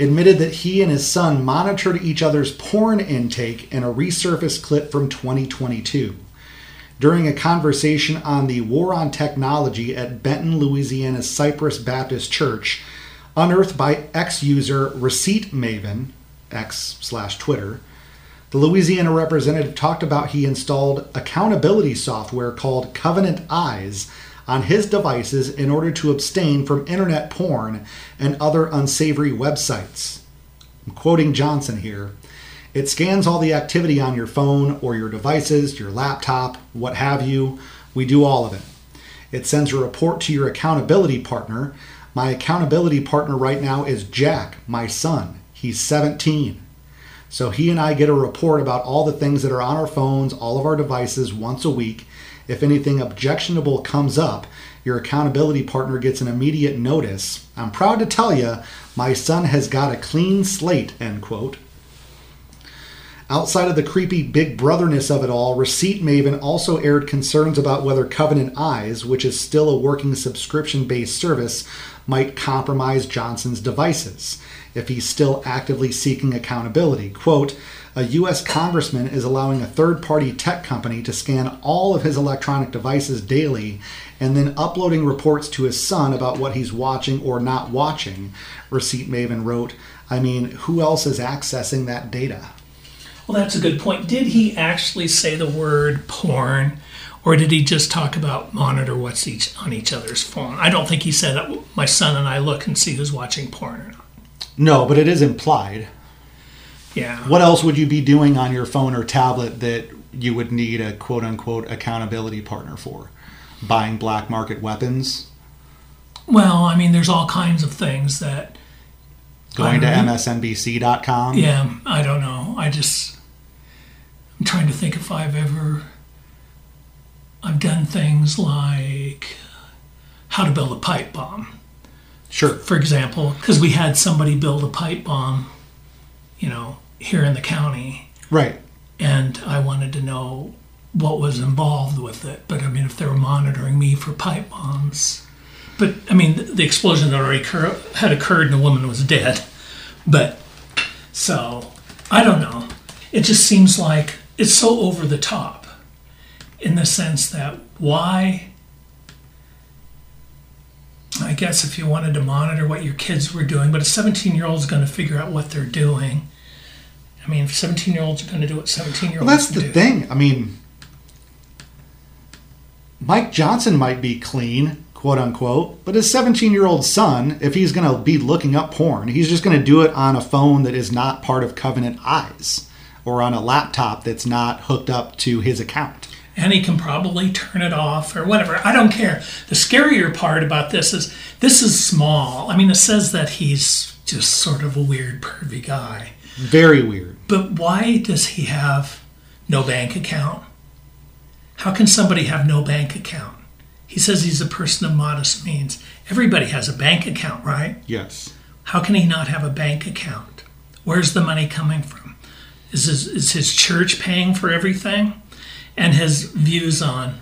admitted that he and his son monitored each other's porn intake in a resurfaced clip from 2022. During a conversation on the war on technology at Benton, Louisiana's Cypress Baptist Church, unearthed by ex user Receipt Maven, X slash Twitter, the Louisiana representative talked about he installed accountability software called Covenant Eyes on his devices in order to abstain from internet porn and other unsavory websites. I'm quoting Johnson here. It scans all the activity on your phone or your devices, your laptop, what have you. We do all of it. It sends a report to your accountability partner. My accountability partner right now is Jack, my son. He's 17. So he and I get a report about all the things that are on our phones, all of our devices once a week. If anything objectionable comes up, your accountability partner gets an immediate notice. I'm proud to tell you, my son has got a clean slate, end quote. Outside of the creepy big brotherness of it all, Receipt Maven also aired concerns about whether Covenant Eyes, which is still a working subscription based service, might compromise Johnson's devices if he's still actively seeking accountability. Quote, a U.S. congressman is allowing a third party tech company to scan all of his electronic devices daily and then uploading reports to his son about what he's watching or not watching, Receipt Maven wrote. I mean, who else is accessing that data? Well, that's a good point. Did he actually say the word porn? Or did he just talk about monitor what's each on each other's phone? I don't think he said my son and I look and see who's watching porn. No, but it is implied. Yeah. What else would you be doing on your phone or tablet that you would need a quote unquote accountability partner for? Buying black market weapons? Well, I mean, there's all kinds of things that. Going to MSNBC.com? Yeah, I don't know. I just. I'm trying to think if I've ever. I've done things like how to build a pipe bomb. Sure. For example, because we had somebody build a pipe bomb, you know, here in the county, Right. and I wanted to know what was involved with it. But I mean, if they were monitoring me for pipe bombs, but I mean, the, the explosion that already occur- had occurred and the woman was dead. But so I don't know. It just seems like it's so over the top in the sense that why I guess if you wanted to monitor what your kids were doing, but a 17 year old is going to figure out what they're doing. I mean, 17 year olds are going to do what 17 year olds Well, that's do. the thing. I mean, Mike Johnson might be clean, quote unquote, but his 17 year old son, if he's going to be looking up porn, he's just going to do it on a phone that is not part of Covenant Eyes or on a laptop that's not hooked up to his account. And he can probably turn it off or whatever. I don't care. The scarier part about this is this is small. I mean, it says that he's just sort of a weird, pervy guy. Very weird. But why does he have no bank account? How can somebody have no bank account? He says he's a person of modest means. Everybody has a bank account, right? Yes. How can he not have a bank account? Where's the money coming from? Is his, is his church paying for everything? And his views on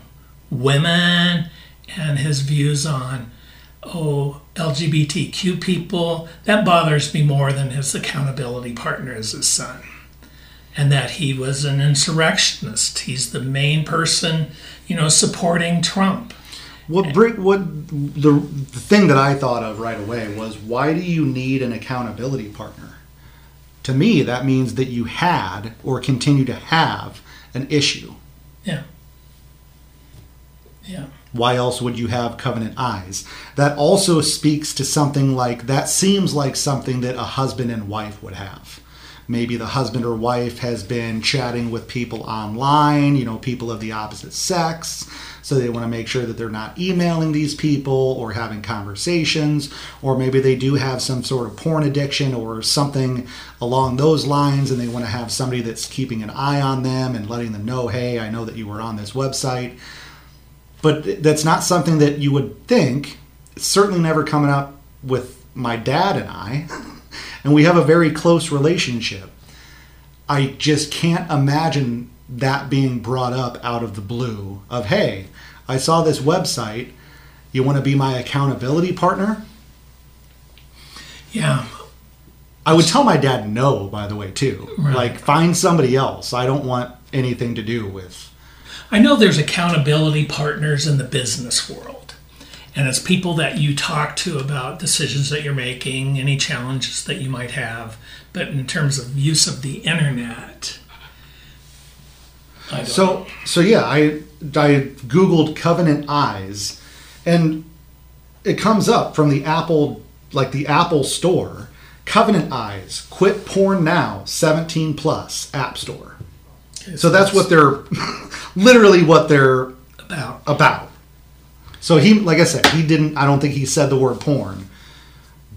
women and his views on, oh, LGBTQ people, that bothers me more than his accountability partner as his son. And that he was an insurrectionist. He's the main person, you know, supporting Trump. What bring, what the, the thing that I thought of right away was why do you need an accountability partner? To me, that means that you had or continue to have an issue. Yeah. Yeah. Why else would you have covenant eyes? That also speaks to something like that seems like something that a husband and wife would have. Maybe the husband or wife has been chatting with people online, you know, people of the opposite sex. So they want to make sure that they're not emailing these people or having conversations. Or maybe they do have some sort of porn addiction or something along those lines and they want to have somebody that's keeping an eye on them and letting them know, hey, I know that you were on this website but that's not something that you would think It's certainly never coming up with my dad and I, and we have a very close relationship. I just can't imagine that being brought up out of the blue of, hey, I saw this website. You want to be my accountability partner? Yeah. I would tell my dad no, by the way, too. Right. Like, find somebody else. I don't want anything to do with. I know there's accountability partners in the business world. And it's people that you talk to about decisions that you're making, any challenges that you might have. But in terms of use of the internet, I don't So, so yeah, I I googled Covenant Eyes, and it comes up from the Apple, like the Apple Store. Covenant Eyes, quit porn now, 17 plus, App Store. So that's what they're, literally what they're about. about. So he, like I said, he didn't. I don't think he said the word porn,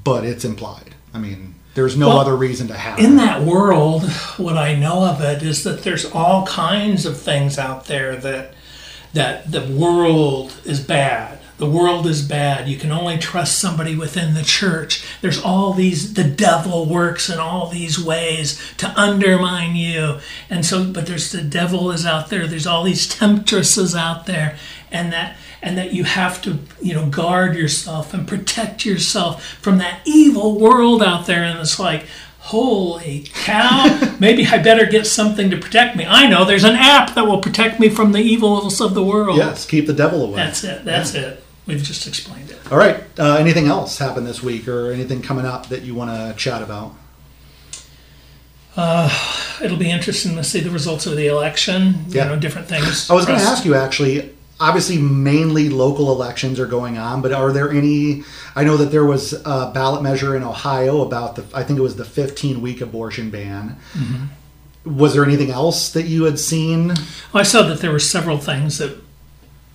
but it's implied. I mean, there's no Well, other reason to have In it. that world, what I know of it is that there's all kinds of things out there that that the world is bad. The world is bad. You can only trust somebody within the church. There's all these the devil works in all these ways to undermine you. And so but there's the devil is out there. There's all these temptresses out there and that and that you have to, you know, guard yourself and protect yourself from that evil world out there and it's like Holy cow, maybe I better get something to protect me. I know there's an app that will protect me from the evils of the world. Yes, keep the devil away. That's it. That's it. We've just explained it. All right. Uh, anything else happened this week, or anything coming up that you want to chat about? It'll be interesting to see the results of the election. Yeah. You know, different things. I was going to ask you actually. Obviously, mainly local elections are going on, but are there any? I know that there was a ballot measure in Ohio about the. I think it was the 15 week abortion ban. Was there anything else that you had seen? I saw that there were several things that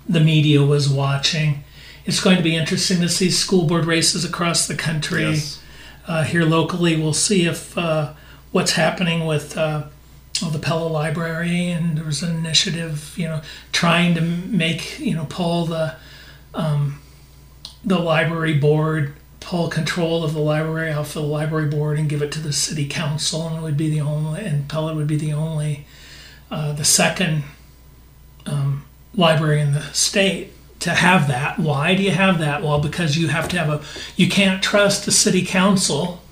the media was watching. It's going to be interesting to see school board races across the country. Yes. Uh, here locally, we'll see if uh, what's happening with uh, oh, the Pella Library, and there was an initiative, you know, trying to make you know pull the um, the library board pull control of the library off the library board and give it to the city council, and it would be the only, and Pella would be the only, uh, the second um, library in the state to have that. Why do you have that? Well, because you have to have a, you can't trust the city council.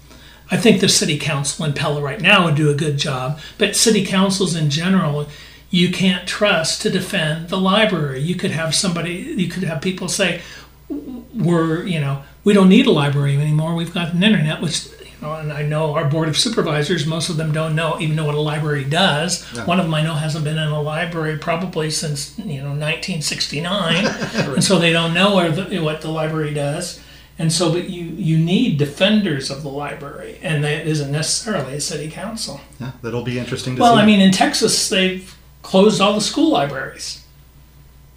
I think the city council in Pella right now would do a good job, but city councils in general, you can't trust to defend the library. You could have somebody, you could have people say, we're, you know, we don't need a library anymore. We've got an internet, which, you know, and I know our board of supervisors, most of them don't know, even know what a library does. One of them I know hasn't been in a library probably since, you know, 1969. and so they don't know the, what the library does. And so, but you, you need defenders of the library, and that isn't necessarily a city council. Yeah, that'll be interesting to Well, see. I mean, in Texas, they've closed all the school libraries.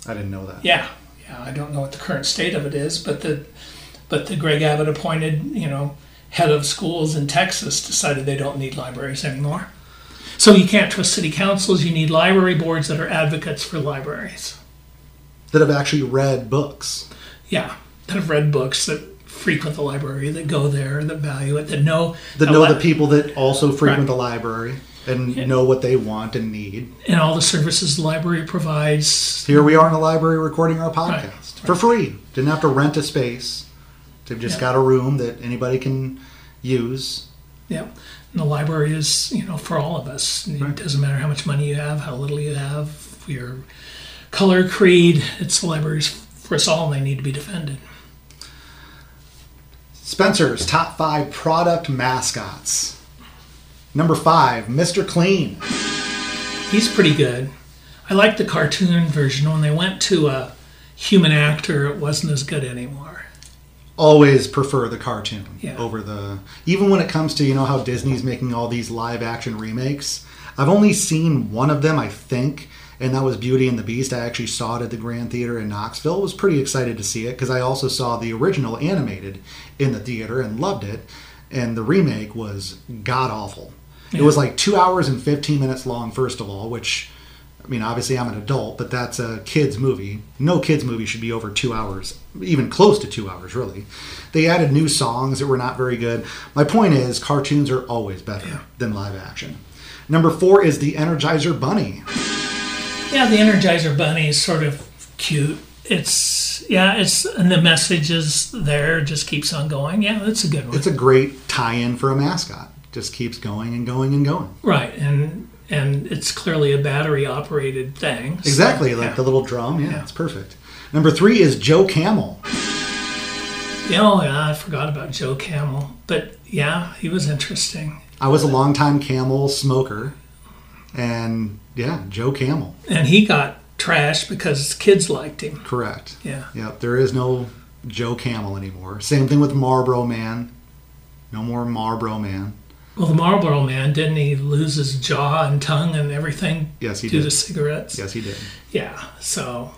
I didn't know that. Yeah, yeah. I don't know what the current state of it is, but the but the Greg Abbott appointed, you know, head of schools in Texas decided they don't need libraries anymore. So you can't trust city councils. You need library boards that are advocates for libraries. That have actually read books. Yeah, that have read books that frequent the library, that go there, that value it, that know That know li- the people that also frequent Right. the library and know what they want and need. and all the services the library provides. Here we are in the library recording our podcast Right. for free. Didn't have to rent a space. They've just Yeah. got a room that anybody can use. Yeah, and the library is you know for all of us. It Right. doesn't matter how much money you have, how little you have, your color, creed. It's the libraries for us all, and they need to be defended. Spencer's top five product mascots. Number five, Mr. Clean. He's pretty good. I like the cartoon version. When they went to a human actor, it wasn't as good anymore. Always prefer the cartoon Yeah. over the. Even when it comes to, you know, how Disney's making all these live action remakes. I've only seen one of them, I think, and that was Beauty and the Beast. I actually saw it at the Grand Theater in Knoxville. Was pretty excited to see it because I also saw the original animated in the theater and loved it. And the remake was god awful. It was like two hours and 15 minutes long, first of all, which I mean, obviously I'm an adult, but that's a kids movie. No kids movie should be over two hours, even close to two hours, really. They added new songs that were not very good. My point is, cartoons are always better than live action. Number four is the Energizer Bunny. Yeah, the Energizer Bunny is sort of cute. It's yeah, it's and the message is there, just keeps on going. Yeah, that's a good one. It's a great tie-in for a mascot. Just keeps going and going and going. right, and and it's clearly a battery operated thing. so, Exactly, like yeah. the little drum. Yeah, it's perfect. Number three is Joe Camel. Yeah, oh yeah, I forgot about Joe Camel, but yeah, he was interesting. I was a longtime Camel smoker, and yeah, Joe Camel. And he got trashed because kids liked him. Correct. Yeah. Yep, there is no Joe Camel anymore. Same thing with Marlboro Man. No more Marlboro Man. Well, the Marlboro Man didn't he lose his jaw and tongue and everything Yes, he due did. to cigarettes? Yes, he did. Yeah. So,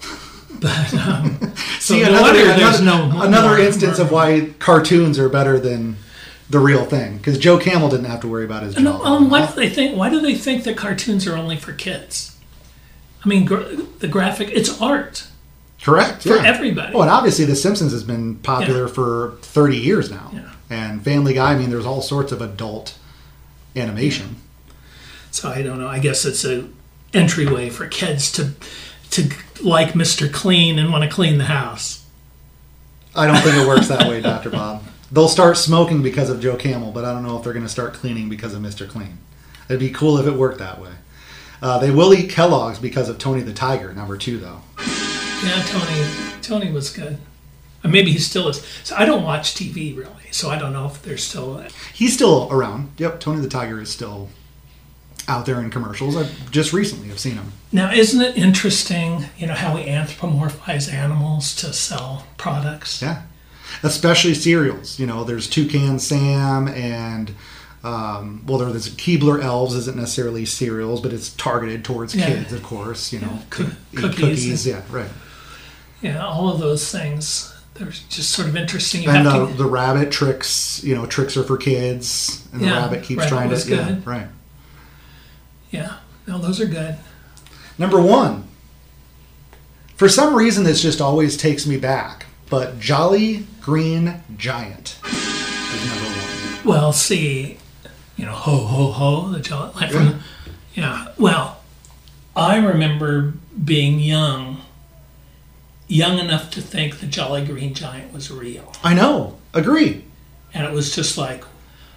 but um, so See, no another, wonder another, another instance of why cartoons are better than the real thing. Because Joe Camel didn't have to worry about his jaw. No, um, why do they think? Why do they think that cartoons are only for kids? I mean, gra- the graphic it's art Correct. for yeah. everybody. Oh, and obviously The Simpsons has been popular Yeah. for 30 years now. Yeah. And Family Guy, I mean, there's all sorts of adult animation. So I don't know. I guess it's a entryway for kids to to like Mr. Clean and want to clean the house. I don't think it works that way, Dr. Bob. They'll start smoking because of Joe Camel, but I don't know if they're going to start cleaning because of Mr. Clean. It'd be cool if it worked that way. Uh, they will eat Kellogg's because of Tony the Tiger, number two, though. Yeah, Tony. Tony was good. Or maybe he still is. So I don't watch TV really, so I don't know if they're still. He's still around. Yep, Tony the Tiger is still out there in commercials. I just recently have seen him. Now, isn't it interesting? You know how we anthropomorphize animals to sell products. Yeah, especially cereals. You know, there's Toucan Sam and um, well, there's Keebler Elves isn't necessarily cereals, but it's targeted towards Yeah. kids, of course. You know, Yeah, coo- cookies cookies. Yeah, right. Yeah, all of those things. They're just sort of interesting. You And the, to, the rabbit tricks, you know, tricks are for kids, and the rabbit keeps rabbit trying to. Yeah, good. right. yeah, no, those are good. Number one. For some reason, this just always takes me back, but Jolly Green Giant is number one. Well, see, you know, ho ho ho, the jolly, like from, yeah. Well, I remember being young, young enough to think the Jolly Green Giant was real, I know. Agree. and it was just like,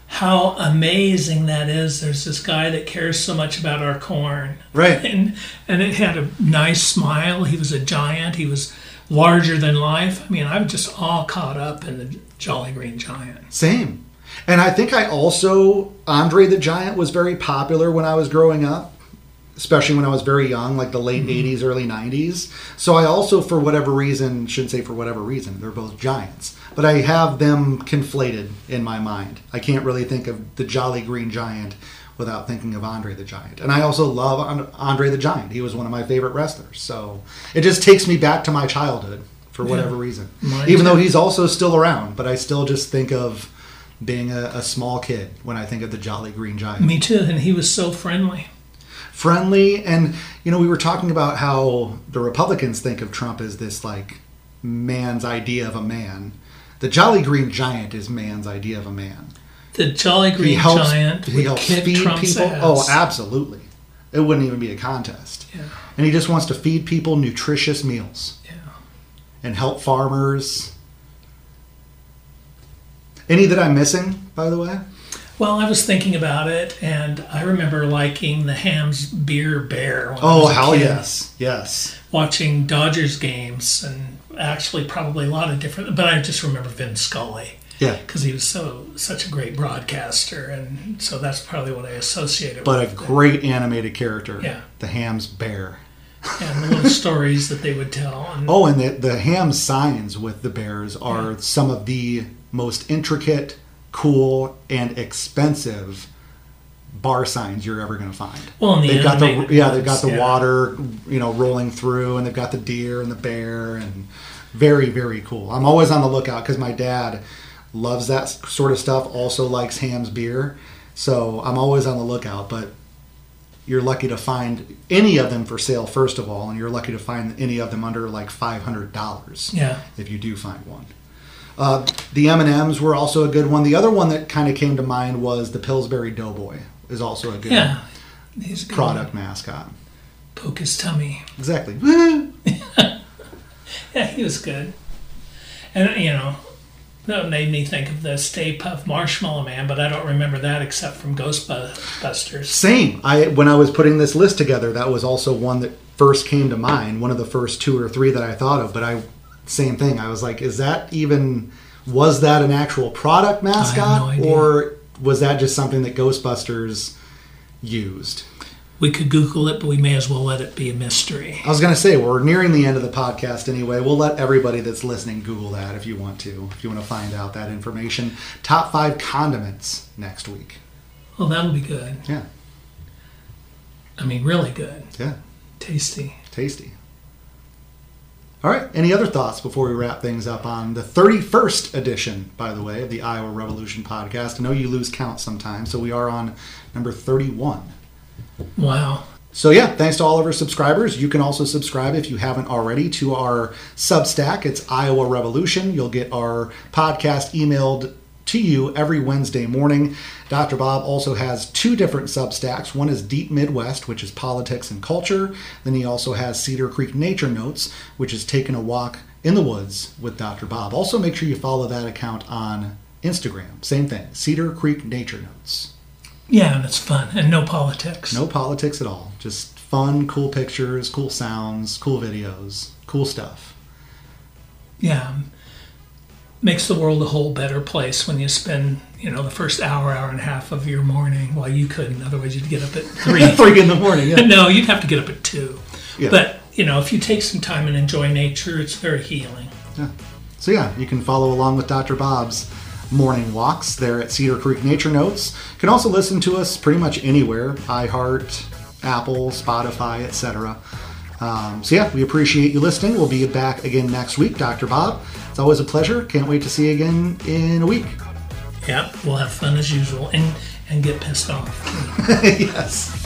how amazing that is. There's this guy that cares so much about our corn, Right. and and it had a nice smile. He was a giant. He was larger than life. I mean, I was just all caught up in the Jolly Green Giant. Same. And I think I also Andre the Giant was very popular when I was growing up, especially when I was very young, like the late mm-hmm. '80s, early '90s. So I also, for whatever reason, shouldn't say for whatever reason, they're both giants, but I have them conflated in my mind. I can't really think of the Jolly Green Giant without thinking of Andre the Giant. And I also love Andre the Giant. He was one of my favorite wrestlers. So it just takes me back to my childhood for whatever reason. Mine Even though he's also still around, but I still just think of being a, a small kid when I think of the Jolly Green Giant. Me too, and he was so friendly. Friendly, and you know, we were talking about how the Republicans think of Trump as this like man's idea of a man. The Jolly Green Giant is man's idea of a man. The Jolly Green he helps, Giant he would helps kick feed Trump's people. ass. Oh, absolutely. It wouldn't even be a contest. Yeah. And he just wants to feed people nutritious meals Yeah. and help farmers. Any that I'm missing, by the way? Well, I was thinking about it, and I remember liking the Hamm's Beer Bear. When I Oh, hell kid, yes. Yes. Watching Dodgers games, and actually probably a lot of different. But I just remember Vin Scully Yeah. because he was so such a great broadcaster, and so that's probably what I associated with. But a great animated character. Yeah. The Hamm's Bear. and the little stories that they would tell. And Oh, and the, the Hamm signs with the bears are some of the most intricate, cool, and expensive bar signs you're ever going to find. Well, the they've got the animated yeah, they've got the yeah. water, you know, rolling through, and they've got the deer and the bear, and very very cool. I'm always on the lookout because my dad loves that sort of stuff. Also likes Hamm's beer, so I'm always on the lookout. But you're lucky to find any of them for sale first of all, and you're lucky to find any of them under like five hundred dollars. Yeah. if you do find one. Uh, the M and M's were also a good one. The other one that kind of came to mind was the Pillsbury Doughboy is also a good Yeah. He's good product mascot. Poke his tummy. Exactly. Yeah, he was good. And you know, that made me think of the Stay Puft Marshmallow Man, but I don't remember that except from Ghostbusters. Same. I when I was putting this list together, that was also one that first came to mind. One of the first two or three that I thought of. But I, same thing. I was like, is that even? Was that an actual product mascot, no or was that just something that Ghostbusters used? We could Google it, but we may as well let it be a mystery. I was going to say we're nearing the end of the podcast anyway. We'll let everybody that's listening Google that if you want to, if you want to find out that information. Top five condiments next week. Well, that'll be good. Yeah, I mean, really good. yeah, Tasty. tasty. All right. Any other thoughts before we wrap things up on the 31st edition, by the way, of the Iowa Revolution podcast? I know you lose count sometimes, so we are on number 31. Wow. So yeah, thanks to all of our subscribers. You can also subscribe if you haven't already to our Substack. It's Iowa Revolution. You'll get our podcast emailed to you every Wednesday morning. Dr. Bob also has two different Substacks. One is Deep Midwest, which is politics and culture. Then he also has Cedar Creek Nature Notes, which is taking a walk in the woods with Dr. Bob. Also, make sure you follow that account on Instagram. Same thing, Cedar Creek Nature Notes. Yeah, and it's fun and no politics. No politics at all. Just fun, cool pictures, cool sounds, cool videos, cool stuff. Yeah. Um, makes the world a whole better place when you spend, you know, the first hour, hour and a half of your morning. Well, you couldn't. Otherwise, you'd get up at three. Three in the morning, yeah. no, you'd have to get up at two. Yeah. But, you know, if you take some time and enjoy nature, it's very healing. Yeah. So yeah, you can follow along with Dr. Bob's morning walks there at Cedar Creek Nature Notes. You can also listen to us pretty much anywhere: iHeart, Apple, Spotify, etc. Um, so yeah, we appreciate you listening. We'll be back again next week, Dr. Bob. It's always a pleasure. Can't wait to see you again in a week. Yep, we'll have fun as usual and and get pissed off. yes.